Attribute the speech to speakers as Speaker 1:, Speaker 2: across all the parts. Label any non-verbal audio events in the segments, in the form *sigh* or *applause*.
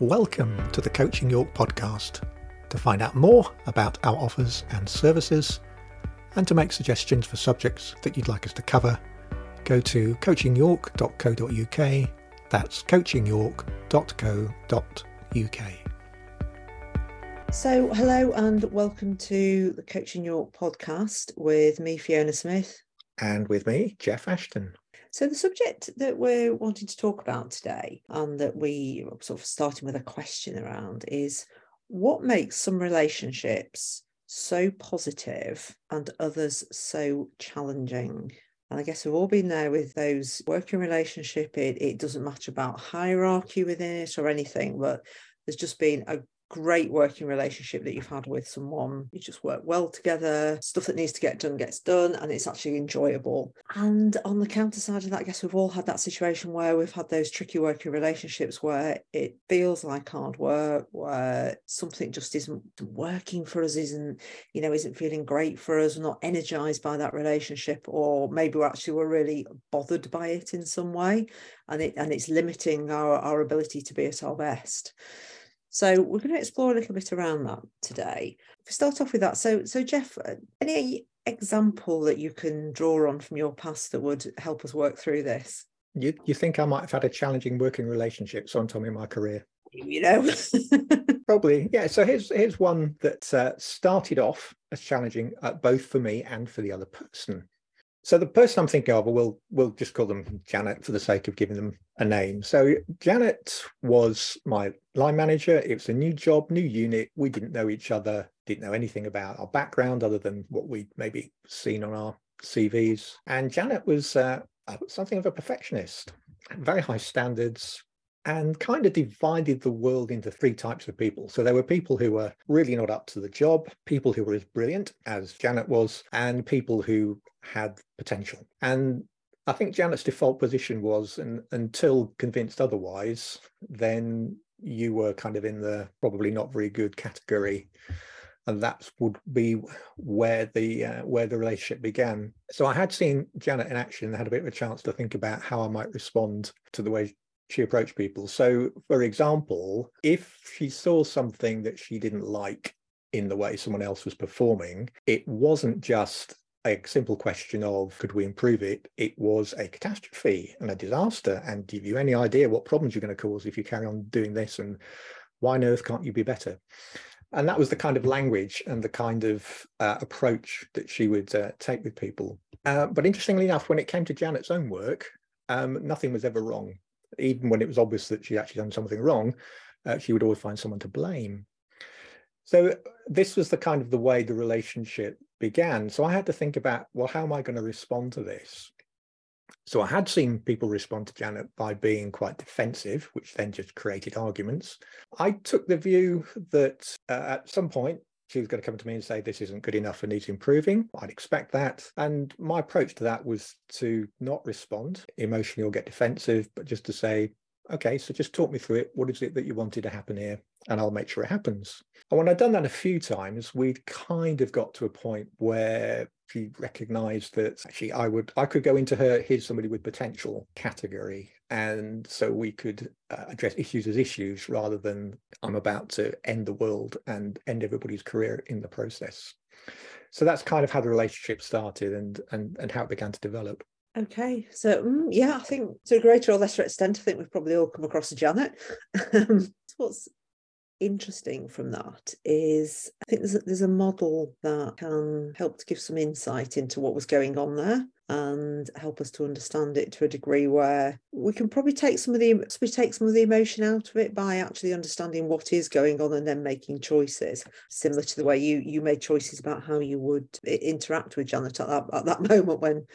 Speaker 1: Welcome to the Coaching York podcast. To find out more about our offers and services, and to make suggestions for subjects that you'd like us to cover, go to coachingyork.co.uk. That's coachingyork.co.uk.
Speaker 2: So, hello and welcome to the Coaching York podcast with me, Fiona Smith.
Speaker 1: And with me, Geoff Ashton.
Speaker 2: So, the subject that we're wanting to talk about today, and that we sort of starting with a question around, is what makes some relationships so positive and others so challenging? And I guess we've all been there with those working relationship. It, it doesn't matter about hierarchy within it or anything, but there's just been a great working relationship that you've had with someone. You just work well together, stuff that needs to get done gets done, and it's actually enjoyable. And on the counter side of that, I guess we've all had that situation where we've had those tricky working relationships where it feels like hard work, where something just isn't working for us, isn't, you know, isn't feeling great for us, we're not energized by that relationship, or maybe we're actually we're really bothered by it in some way. And it and it's limiting our, our ability to be at our best. So we're going to explore a little bit around that today. If we start off with that, so so Geoff, uh, any example that you can draw on from your past that would help us work through this?
Speaker 1: You you think I might have had a challenging working relationship sometime in my career?
Speaker 2: You know, *laughs*
Speaker 1: probably yeah. So here's here's one that uh, started off as challenging uh, both for me and for the other person. So the person I'm thinking of, we'll we'll just call them Janet for the sake of giving them a name. So Janet was my line manager. It was a new job, new unit. We didn't know each other, didn't know anything about our background other than what we'd maybe seen on our CVs. And Janet was uh, something of a perfectionist, very high standards, and kind of divided the world into three types of people. So there were people who were really not up to the job, people who were as brilliant as Janet was, and people who had potential. And I think Janet's default position was, and until convinced otherwise, then you were kind of in the probably not very good category and that would be where the uh, where the relationship began. So I had seen Janet in action and had a bit of a chance to think about how I might respond to the way she approached people. So, for example, if she saw something that she didn't like in the way someone else was performing, it wasn't just a simple question of could we improve it? It was a catastrophe and a disaster. And give you any idea what problems you're going to cause if you carry on doing this? And why on earth can't you be better? And that was the kind of language and the kind of uh, approach that she would uh, take with people. Uh, but interestingly enough, when it came to Janet's own work, um, nothing was ever wrong even when it was obvious that she'd actually done something wrong, uh, she would always find someone to blame. So this was the kind of the way the relationship began. So I had to think about, well, how am I going to respond to this? So I had seen people respond to Janet by being quite defensive, which then just created arguments. I took the view that uh, at some point she was going to come to me and say this isn't good enough and needs improving. I'd expect that. And my approach to that was to not respond. Emotionally or get defensive but just to say okay so just talk me through it. What is it that you wanted to happen here? And i'll make sure it happens. And when i'd done that a few times we'd kind of got to a point where she recognized that actually i would i could go into her here's somebody with potential category and so we could uh, address issues as issues rather than i'm about to end the world and end everybody's career in the process. So that's kind of how the relationship started and and and how it began to develop.
Speaker 2: Okay so mm, yeah i think to a greater or lesser extent i think we've probably all come across a janet. *laughs* What's interesting from that is I think there's a, there's a model that can help to give some insight into what was going on there and help us to understand it to a degree where we can probably take some of the we take some of the emotion out of it by actually understanding what is going on and then making choices similar to the way you you made choices about how you would interact with Janet at that, at that *laughs* moment when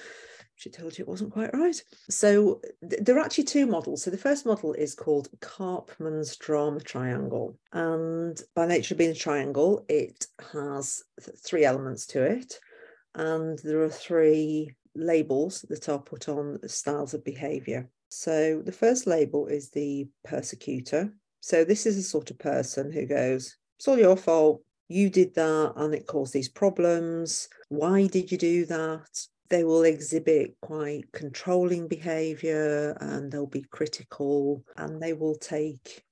Speaker 2: she told you it wasn't quite right. So th- there are actually two models. So the first model is called Karpman's drama triangle. And by nature of being a triangle, it has th- three elements to it. And there are three labels that are put on styles of behavior. So the first label is the persecutor. So this is a sort of person who goes, It's all your fault. You did that and it caused these problems. Why did you do that? They will exhibit quite controlling behavior and they'll be critical and they will take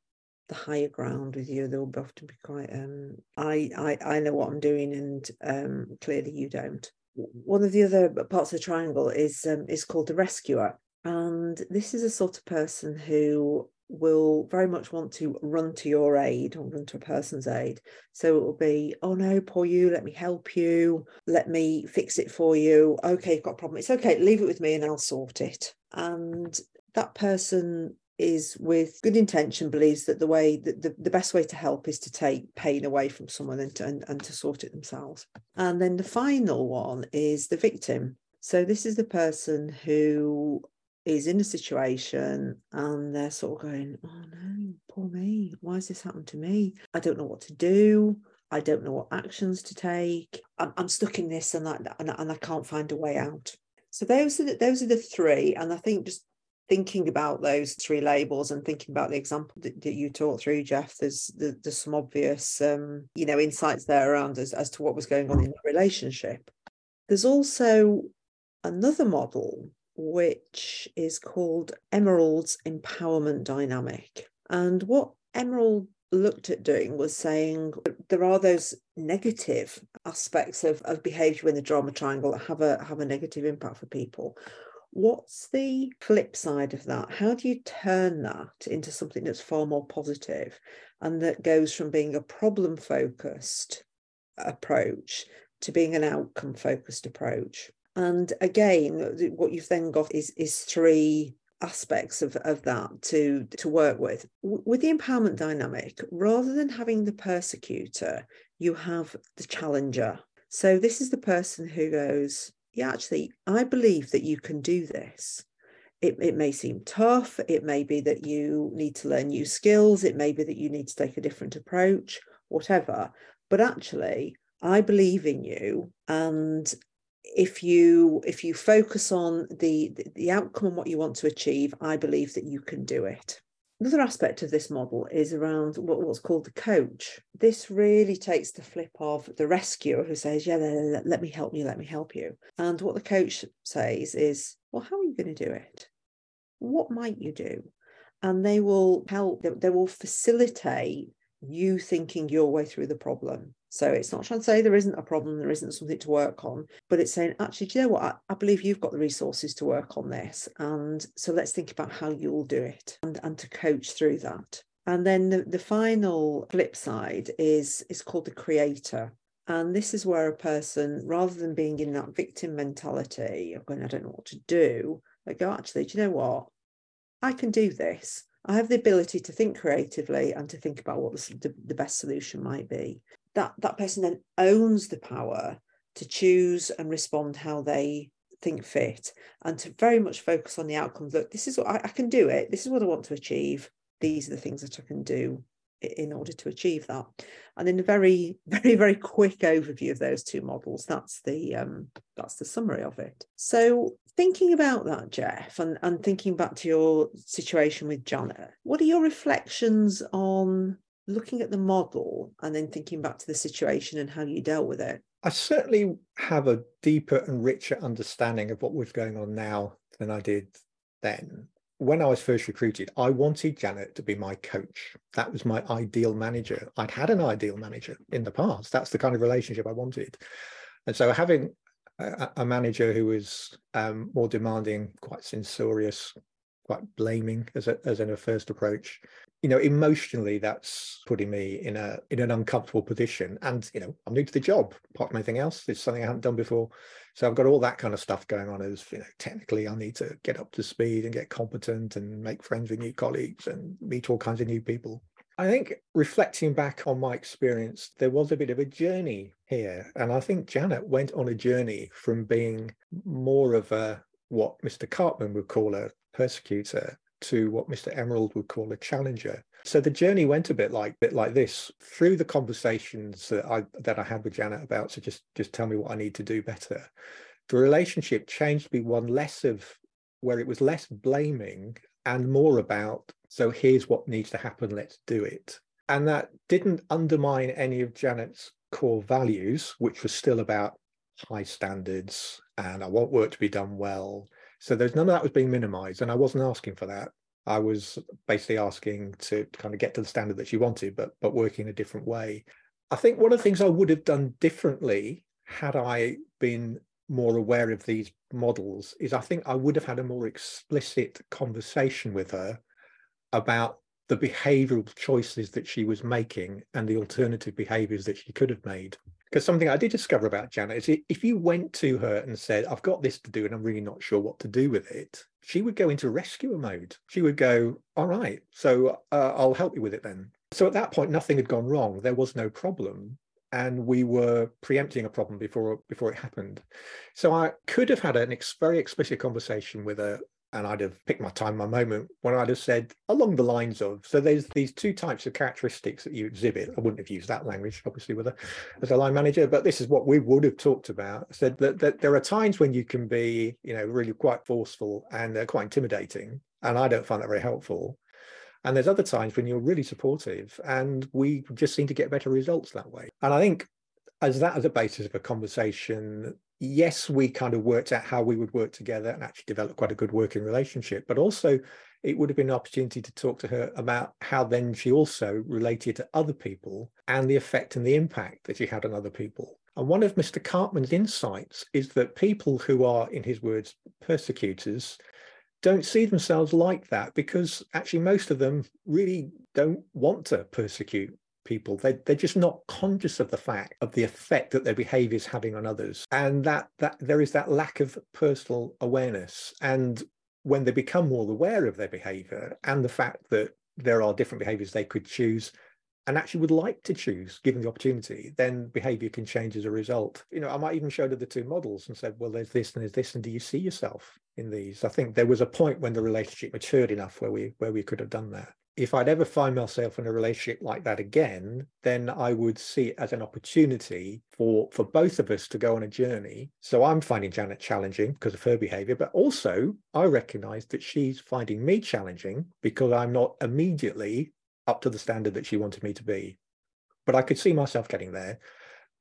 Speaker 2: the higher ground with you. They'll often be quite um I I I know what I'm doing and um clearly you don't. One of the other parts of the triangle is um is called the rescuer. And this is a sort of person who will very much want to run to your aid or run to a person's aid. So it will be, oh no, poor you, let me help you, let me fix it for you. Okay, you've got a problem. It's okay, leave it with me and I'll sort it. And that person is with good intention believes that the way that the, the best way to help is to take pain away from someone and to, and, and to sort it themselves and then the final one is the victim so this is the person who is in a situation and they're sort of going oh no poor me why has this happened to me i don't know what to do I don't know what actions to take. I'm, I'm stuck in this and that, and, and I can't find a way out. So those are the, those are the three, and I think just thinking about those three labels and thinking about the example that, that you talked through, Geoff, there's there's some obvious um, you know insights there around as, as to what was going on in the relationship. There's also another model which is called Emerald's empowerment dynamic. And what Emerald looked at doing was saying there are those negative aspects of, of behavior in the drama triangle that have a have a negative impact for people What's the flip side of that? How do you turn that into something that's far more positive and that goes from being a problem focused approach to being an outcome focused approach? And again, uh, what you've then got is, is three aspects of, of that to, to work with. With the empowerment dynamic, rather than having the persecutor, you have the challenger. So this is the person who goes, yeah, actually, I believe that you can do this. It, it may seem tough. It may be that you need to learn new skills. It may be that you need to take a different approach, whatever. But actually, I believe in you. And if you if you focus on the the outcome and what you want to achieve, I believe that you can do it. Another aspect of this model is around what, what's called the coach. This really takes the flip of the rescuer who says, Yeah, let, let me help you, let me help you. And what the coach says is, Well, how are you going to do it? What might you do? And they will help, they, they will facilitate you thinking your way through the problem. So it's not trying to say there isn't a problem, there isn't something to work on, but it's saying, actually, do you know what? I, I, believe you've got the resources to work on this. And so let's think about how you'll do it and, and to coach through that. And then the, the final flip side is, is called the creator. And this is where a person, rather than being in that victim mentality of going, I don't know what to do, they go, actually, do you know what? I can do this. I have the ability to think creatively and to think about what the, the, best solution might be. That that person then owns the power to choose and respond how they think fit and to very much focus on the outcomes. Look, this is what I, I can do it. This is what I want to achieve. These are the things that I can do in order to achieve that. And in a very, *laughs* very, very quick overview of those two models, that's the um, that's the summary of it. So thinking about that, Geoff, and, and thinking back to your situation with Janet, what are your reflections on looking at the model and then thinking back to the situation and how you dealt with it?
Speaker 1: I certainly have a deeper and richer understanding of what was going on now than I did then when I was first recruited, I wanted Janet to be my coach. That was my ideal manager. I'd had an ideal manager in the past. That's the kind of relationship I wanted. And so having a, manager who was um, more demanding, quite censorious, quite blaming as a, as in a first approach, you know, emotionally, that's putting me in a in an uncomfortable position. And you know, I'm new to the job. Apart from anything else, it's something I haven't done before. So I've got all that kind of stuff going on. As you know, technically, I need to get up to speed and get competent and make friends with new colleagues and meet all kinds of new people. I think reflecting back on my experience, there was a bit of a journey here, and I think Janet went on a journey from being more of a what Mr. Karpman would call a persecutor to what Mr. Emerald would call a challenger. So the journey went a bit like bit like this through the conversations that I that I had with Janet about. So just just tell me what I need to do better. The relationship changed to be one less of where it was less blaming and more about so here's what needs to happen. Let's do it. And that didn't undermine any of Janet's core values, which was still about high standards and I want work to be done well so there's none of that was being minimized, and I wasn't asking for that. I was basically asking to kind of get to the standard that she wanted, but but working a different way. I think one of the things I would have done differently had I been more aware of these models is I think I would have had a more explicit conversation with her about the behavioral choices that she was making and the alternative behaviors that she could have made. Because something I did discover about Janet is if you went to her and said, I've got this to do and I'm really not sure what to do with it, she would go into rescuer mode. She would go, All right, so uh, I'll help you with it then. So at that point, nothing had gone wrong. There was no problem and we were preempting a problem before before it happened. So I could have had an ex- very explicit conversation with her and I'd have picked my time, my moment, when I'd have said along the lines of, so there's these two types of characteristics that you exhibit. I wouldn't have used that language, obviously, with a as a line manager, but this is what we would have talked about. I said that, that there are times when you can be, you know, really quite forceful and uh, quite intimidating, and I don't find that very helpful. And there's other times when you're really supportive, and we just seem to get better results that way. And I think as that as a basis of a conversation, yes, we kind of worked out how we would work together and actually develop quite a good working relationship. But also, it would have been an opportunity to talk to her about how then she also related to other people and the effect and the impact that she had on other people. And one of Mr. Karpman's insights is that people who are, in his words, persecutors don't see themselves like that because actually most of them really don't want to persecute people. They, they're just not conscious of the fact of the effect that their behavior is having on others. And that that there is that lack of personal awareness. And when they become more aware of their behavior and the fact that there are different behaviors they could choose and actually would like to choose given the opportunity then behavior can change as a result. You know i might even show the two models and said well there's this and there's this and do you see yourself in these? I think there was a point when the relationship matured enough where we where we could have done that if I'd ever find myself in a relationship like that again, then I would see it as an opportunity for for both of us to go on a journey. So I'm finding Janet challenging because of her behavior, but also I recognize that she's finding me challenging because I'm not immediately up to the standard that she wanted me to be. But I could see myself getting there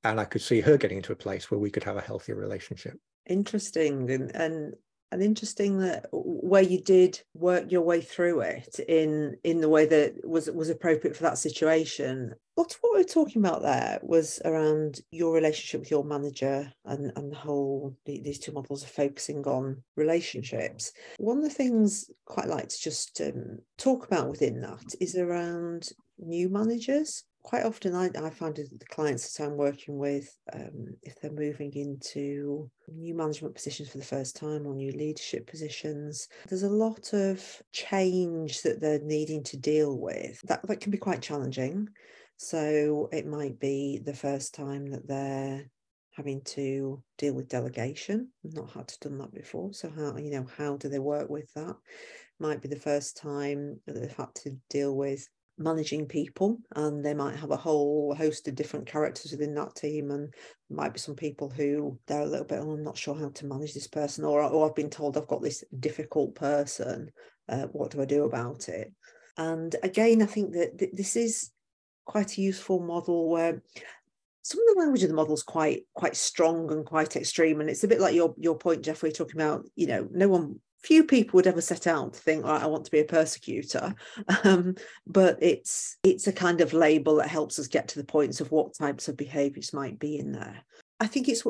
Speaker 1: and I could see her getting into a place where we could have a healthier relationship.
Speaker 2: Interesting. And, and and interesting that where you did work your way through it in in the way that was was appropriate for that situation. What what we're talking about there was around your relationship with your manager and and the whole these two models are focusing on relationships. One of the things quite like to just um, talk about within that is around new managers quite often I, I find the clients that I'm working with, um, if they're moving into new management positions for the first time or new leadership positions, there's a lot of change that they're needing to deal with. That, that can be quite challenging. So it might be the first time that they're having to deal with delegation. not had to done that before. So how you know how do they work with that? Might be the first time that they've had to deal with managing people and they might have a whole host of different characters within that team and might be some people who they're a little bit oh, i'm not sure how to manage this person or, or i've been told i've got this difficult person uh, what do i do about it? And again i think that th- this is quite a useful model where some of the language of the model is quite quite strong and quite extreme and it's a bit like your your point jeffrey talking about you know no one few people would ever set out to think right, i want to be a persecutor. *laughs* Um, but it's it's a kind of label that helps us get to the points of what types of behaviors might be in there I think it's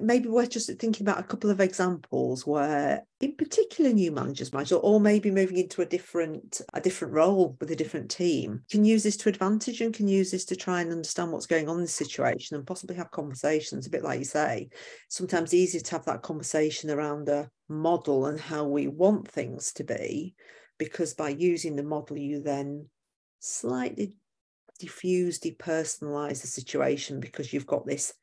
Speaker 2: maybe worth just thinking about a couple of examples where, in particular, new managers might, or maybe moving into a different a different role with a different team, can use this to advantage and can use this to try and understand what's going on in the situation and possibly have conversations. A bit like you say, sometimes easier to have that conversation around a model and how we want things to be, because by using the model, you then slightly diffuse, depersonalize the situation because you've got this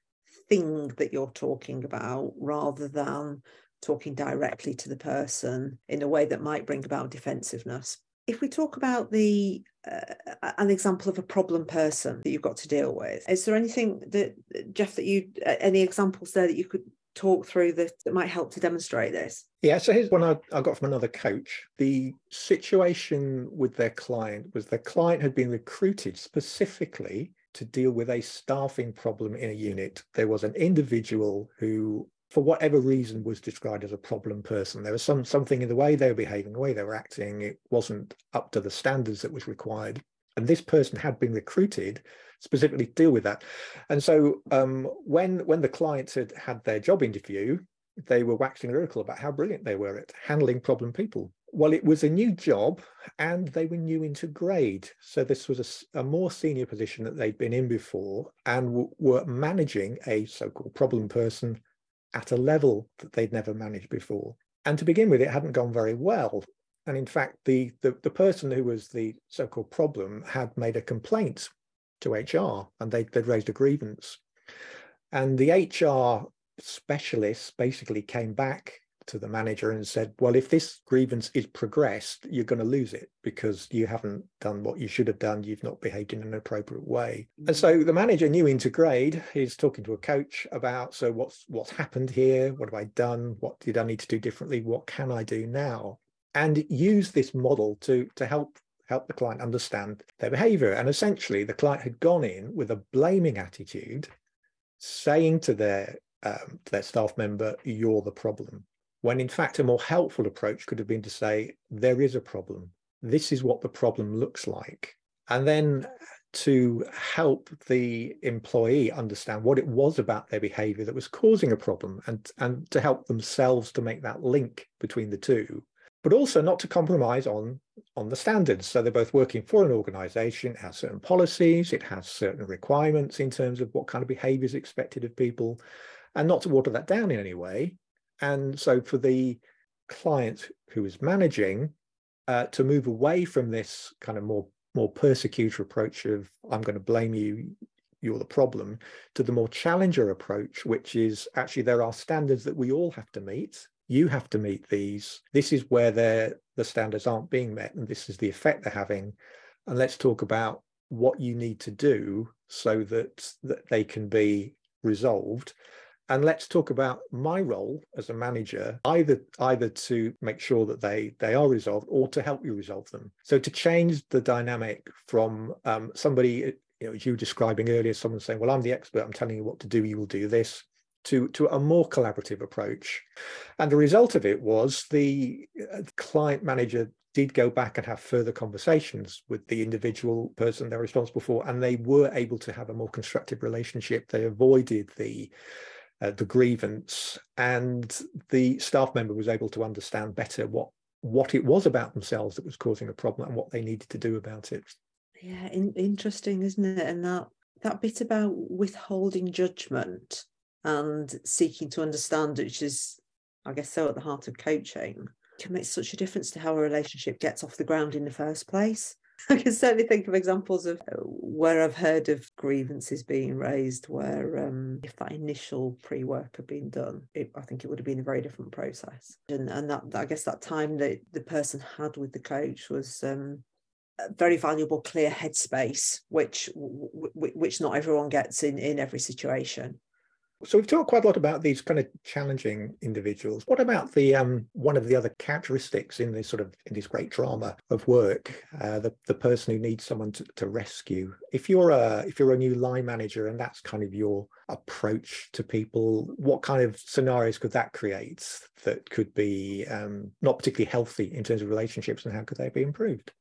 Speaker 2: thing that you're talking about rather than talking directly to the person in a way that might bring about defensiveness. If we talk about the uh, an example of a problem person that you've got to deal with, is there anything that Geoff that you any examples there that you could talk through that, that might help to demonstrate this?
Speaker 1: Yeah, so here's one I, I got from another coach. The situation with their client was their client had been recruited specifically to deal with a staffing problem in a unit. There was an individual who for whatever reason was described as a problem person. There was some something in the way they were behaving, the way they were acting, it wasn't up to the standards that was required. And this person had been recruited specifically to deal with that. And so um, when when the clients had had their job interview, they were waxing lyrical about how brilliant they were at handling problem people. Well, it was a new job and they were new into grade. So this was a, a more senior position that they'd been in before and were managing a so called problem person at a level that they'd never managed before. And to begin with, it hadn't gone very well. And in fact, the, the, the person who was the so called problem had made a complaint to HR and they, they'd raised a grievance. And the HR specialists basically came back to the manager and said, well, if this grievance is progressed, you're going to lose it because you haven't done what you should have done. You've not behaved in an appropriate way. And mm. so the manager knew into grade. He's talking to a coach about, so what's what's happened here? What have I done? What did I need to do differently? What can I do now? And use this model to to help help the client understand their behavior. And essentially, the client had gone in with a blaming attitude, saying to their um, to their staff member, "You're the problem." When in fact a more helpful approach could have been to say, there is a problem. This is what the problem looks like. And then to help the employee understand what it was about their behavior that was causing a problem and, and to help themselves to make that link between the two, but also not to compromise on, on the standards. So they're both working for an organization, it has certain policies, it has certain requirements in terms of what kind of behavior is expected of people, and not to water that down in any way, and so for the client who is managing uh, to move away from this kind of more more persecutor approach of I'm going to blame you, you're the problem, to the more challenger approach, which is actually there are standards that we all have to meet. You have to meet these. This is where the standards aren't being met, and this is the effect they're having. And let's talk about what you need to do so that that they can be resolved and let's talk about my role as a manager either either to make sure that they they are resolved or to help you resolve them so to change the dynamic from um, somebody you know as you were describing earlier someone saying well i'm the expert i'm telling you what to do you will do this to, to a more collaborative approach. And the result of it was the uh, client manager did go back and have further conversations with the individual person they're responsible for, and they were able to have a more constructive relationship. They avoided the uh, the grievance, and the staff member was able to understand better what what it was about themselves that was causing a problem and what they needed to do about it.
Speaker 2: Yeah, in, interesting, isn't it? And that that bit about withholding judgment and seeking to understand, which is, I guess, so at the heart of coaching, can make such a difference to how a relationship gets off the ground in the first place. *laughs* I can certainly think of examples of uh, where I've heard of grievances being raised where um, if that initial pre-work had been done, it, I think it would have been a very different process. And, and that I guess that time that the person had with the coach was um, very valuable, clear headspace, which which not everyone gets in in every situation.
Speaker 1: So we've talked quite a lot about these kind of challenging individuals. What about the um, one of the other characteristics in this sort of in this great drama of work, uh, the the person who needs someone to, to rescue? If you're a if you're a new line manager and that's kind of your approach to people, what kind of scenarios could that create that could be um, not particularly healthy in terms of relationships, and how could they be improved?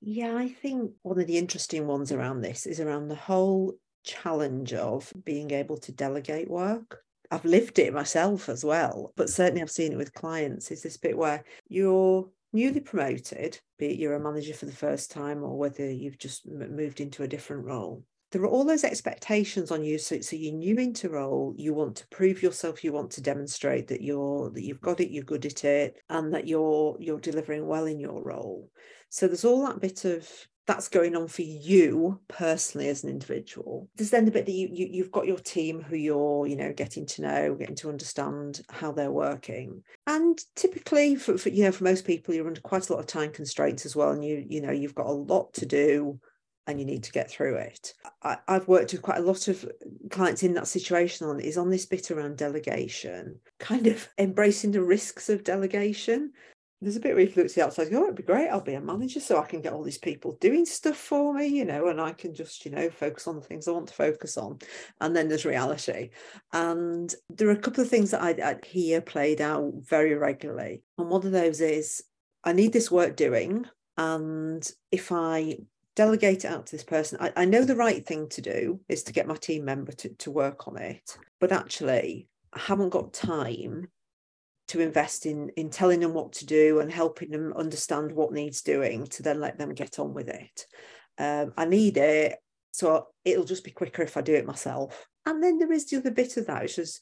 Speaker 2: Yeah, I think one of the interesting ones around this is around the whole challenge of being able to delegate work. I've lived it myself as well, but certainly I've seen it with clients. Is this bit where you're newly promoted, be it you're a manager for the first time or whether you've just moved into a different role. There are all those expectations on you. So, so you're new into role, you want to prove yourself, you want to demonstrate that you're that you've got it, you're good at it, and that you're you're delivering well in your role. So there's all that bit of that's going on for you personally as an individual. There's then the bit that you, you you've got your team who you're you know getting to know getting to understand how they're working. And typically for, for you know for most people you're under quite a lot of time constraints as well and you you know you've got a lot to do and you need to get through it. I, have worked with quite a lot of clients in that situation on is on this bit around delegation, kind of *laughs* embracing the risks of delegation there's a bit where you look at the outside, go, oh, it'd be great. I'll be a manager so I can get all these people doing stuff for me, you know, and I can just, you know, focus on the things I want to focus on. And then there's reality. And there are a couple of things that I, I hear played out very regularly. And one of those is I need this work doing. And if I delegate it out to this person, I, I know the right thing to do is to get my team member to, to work on it. But actually, I haven't got time to invest in in telling them what to do and helping them understand what needs doing to then let them get on with it. Um, I need it, so it'll just be quicker if I do it myself. And then there is the other bit of that, which is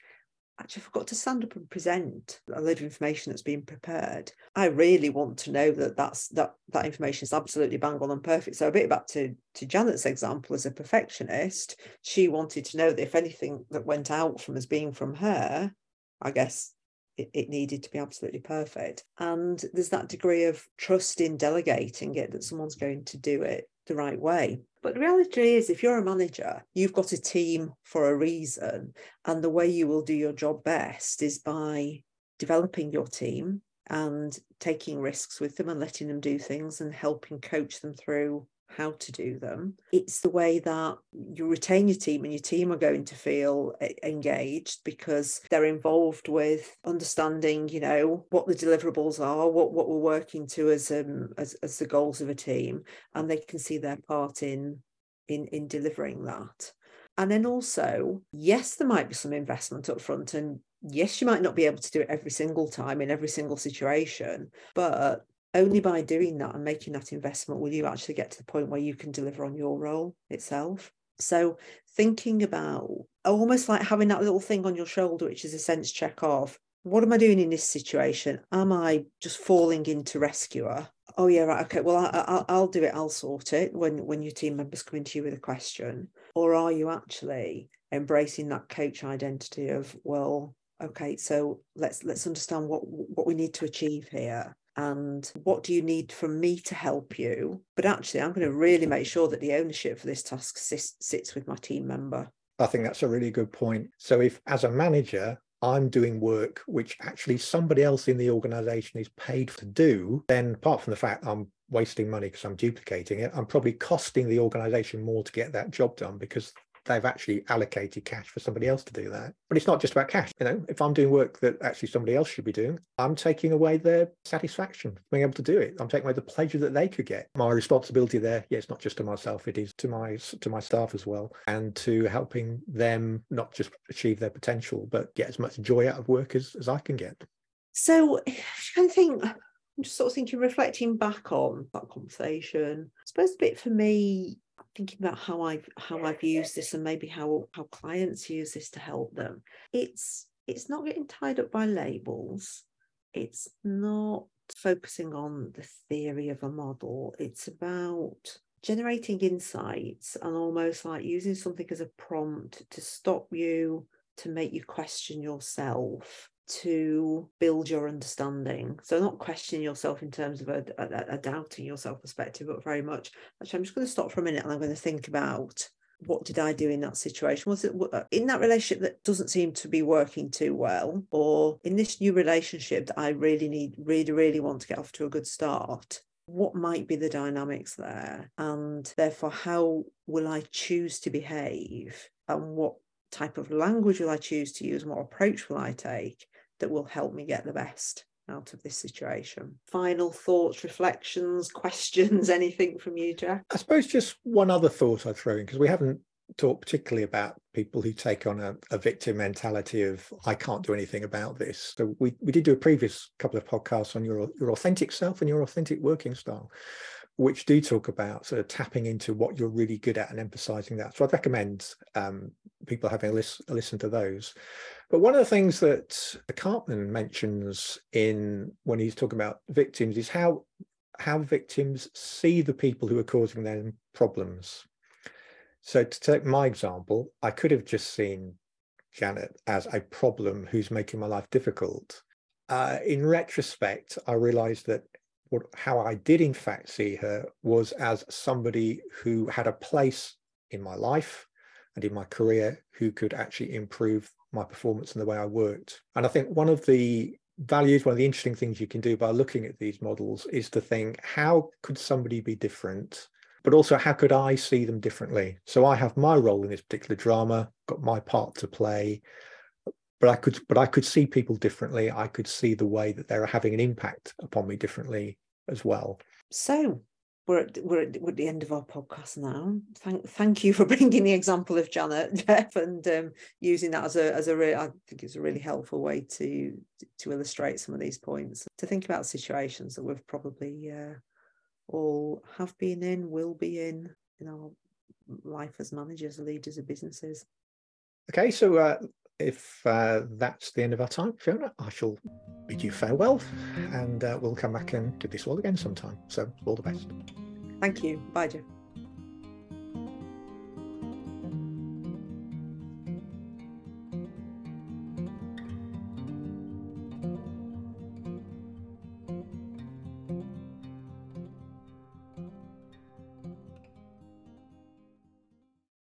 Speaker 2: actually I forgot to stand up and present a load of information that's been prepared. I really want to know that that's that that information is absolutely bang on and perfect. So a bit back to to Janet's example as a perfectionist, she wanted to know that if anything that went out from as being from her, I guess it, it needed to be absolutely perfect. And there's that degree of trust in delegating it that someone's going to do it the right way. But the reality is, if you're a manager, you've got a team for a reason. And the way you will do your job best is by developing your team and taking risks with them and letting them do things and helping coach them through how to do them. It's the way that you retain your team and your team are going to feel engaged because they're involved with understanding, you know, what the deliverables are, what, what we're working to as, um, as, as the goals of a team, and they can see their part in, in, in delivering that. And then also, yes, there might be some investment up front and yes, you might not be able to do it every single time in every single situation, but only by doing that and making that investment will you actually get to the point where you can deliver on your role itself. So, thinking about almost like having that little thing on your shoulder, which is a sense check of what am I doing in this situation? Am I just falling into rescuer? Oh yeah, right. Okay. Well, I, will do it. I'll sort it when when your team members come into you with a question. Or are you actually embracing that coach identity of well, okay, so let's let's understand what what we need to achieve here and what do you need from me to help you? But actually, I'm going to really make sure that the ownership for this task sits, with my team member.
Speaker 1: I think that's a really good point. So, if as a manager, I'm doing work which actually somebody else in the organization is paid to do, then apart from the fact I'm wasting money because I'm duplicating it, I'm probably costing the organization more to get that job done because they've actually allocated cash for somebody else to do that. But it's not just about cash. You know, if I'm doing work that actually somebody else should be doing, I'm taking away their satisfaction being able to do it. I'm taking away the pleasure that they could get. My responsibility there, yeah, it's not just to myself, it is to my to my staff as well, and to helping them not just achieve their potential, but get as much joy out of work as, as I can get.
Speaker 2: So I think I'm just sort of thinking, reflecting back on that conversation. I suppose a bit for me, thinking about how I've how I've used this and maybe how how clients use this to help them. It's it's not getting tied up by labels. It's not focusing on the theory of a model. It's about generating insights and almost like using something as a prompt to stop you to make you question yourself to build your understanding. So, not questioning yourself in terms of a, a, a, doubting yourself perspective, but very much actually, I'm just going to stop for a minute and I'm going to think about what did I do in that situation? Was it uh, in that relationship that doesn't seem to be working too well, or in this new relationship that I really need, really, really want to get off to a good start? What might be the dynamics there? And therefore, how will I choose to behave? And what type of language will I choose to use? And what approach will I take? That will help me get the best out of this situation. Final thoughts, reflections, *laughs* questions, anything from you, Jack?
Speaker 1: I suppose just one other thought I'd throw in because we haven't talked particularly about people who take on a, a, victim mentality of I can't do anything about this. So we, we did do a previous couple of podcasts on your your authentic self and your authentic working style, which do talk about sort of tapping into what you're really good at and emphasizing that. So I'd recommend um, people having a a listen to those. But one of the things that Karpman mentions in when he's talking about victims is how how victims see the people who are causing them problems. So to take my example, I could have just seen Janet as a problem who's making my life difficult. Uh, in retrospect, I realized that what, how I did in fact see her was as somebody who had a place in my life and in my career who could actually improve my performance and the way I worked. And I think one of the values, one of the interesting things you can do by looking at these models is to think how could somebody be different, but also how could I see them differently? So I have my role in this particular drama, got my part to play, but I could but I could see people differently. I could see the way that they're having an impact upon me differently as well.
Speaker 2: So we're at, we're at, we're at the end of our podcast now. Thank thank you for *laughs* bringing the example of Janet, *laughs* Geoff, and um, using that as a as a re- I think it's a really helpful way to to illustrate some of these points. To think about situations that we've probably uh, all have been in, will be in in our life as managers, leaders of businesses.
Speaker 1: Okay, so uh, if uh, that's the end of our time, Fiona, I shall bid you farewell and uh, we'll come back and do this all again sometime. So, all the best.
Speaker 2: Thank you. Bye, Geoff.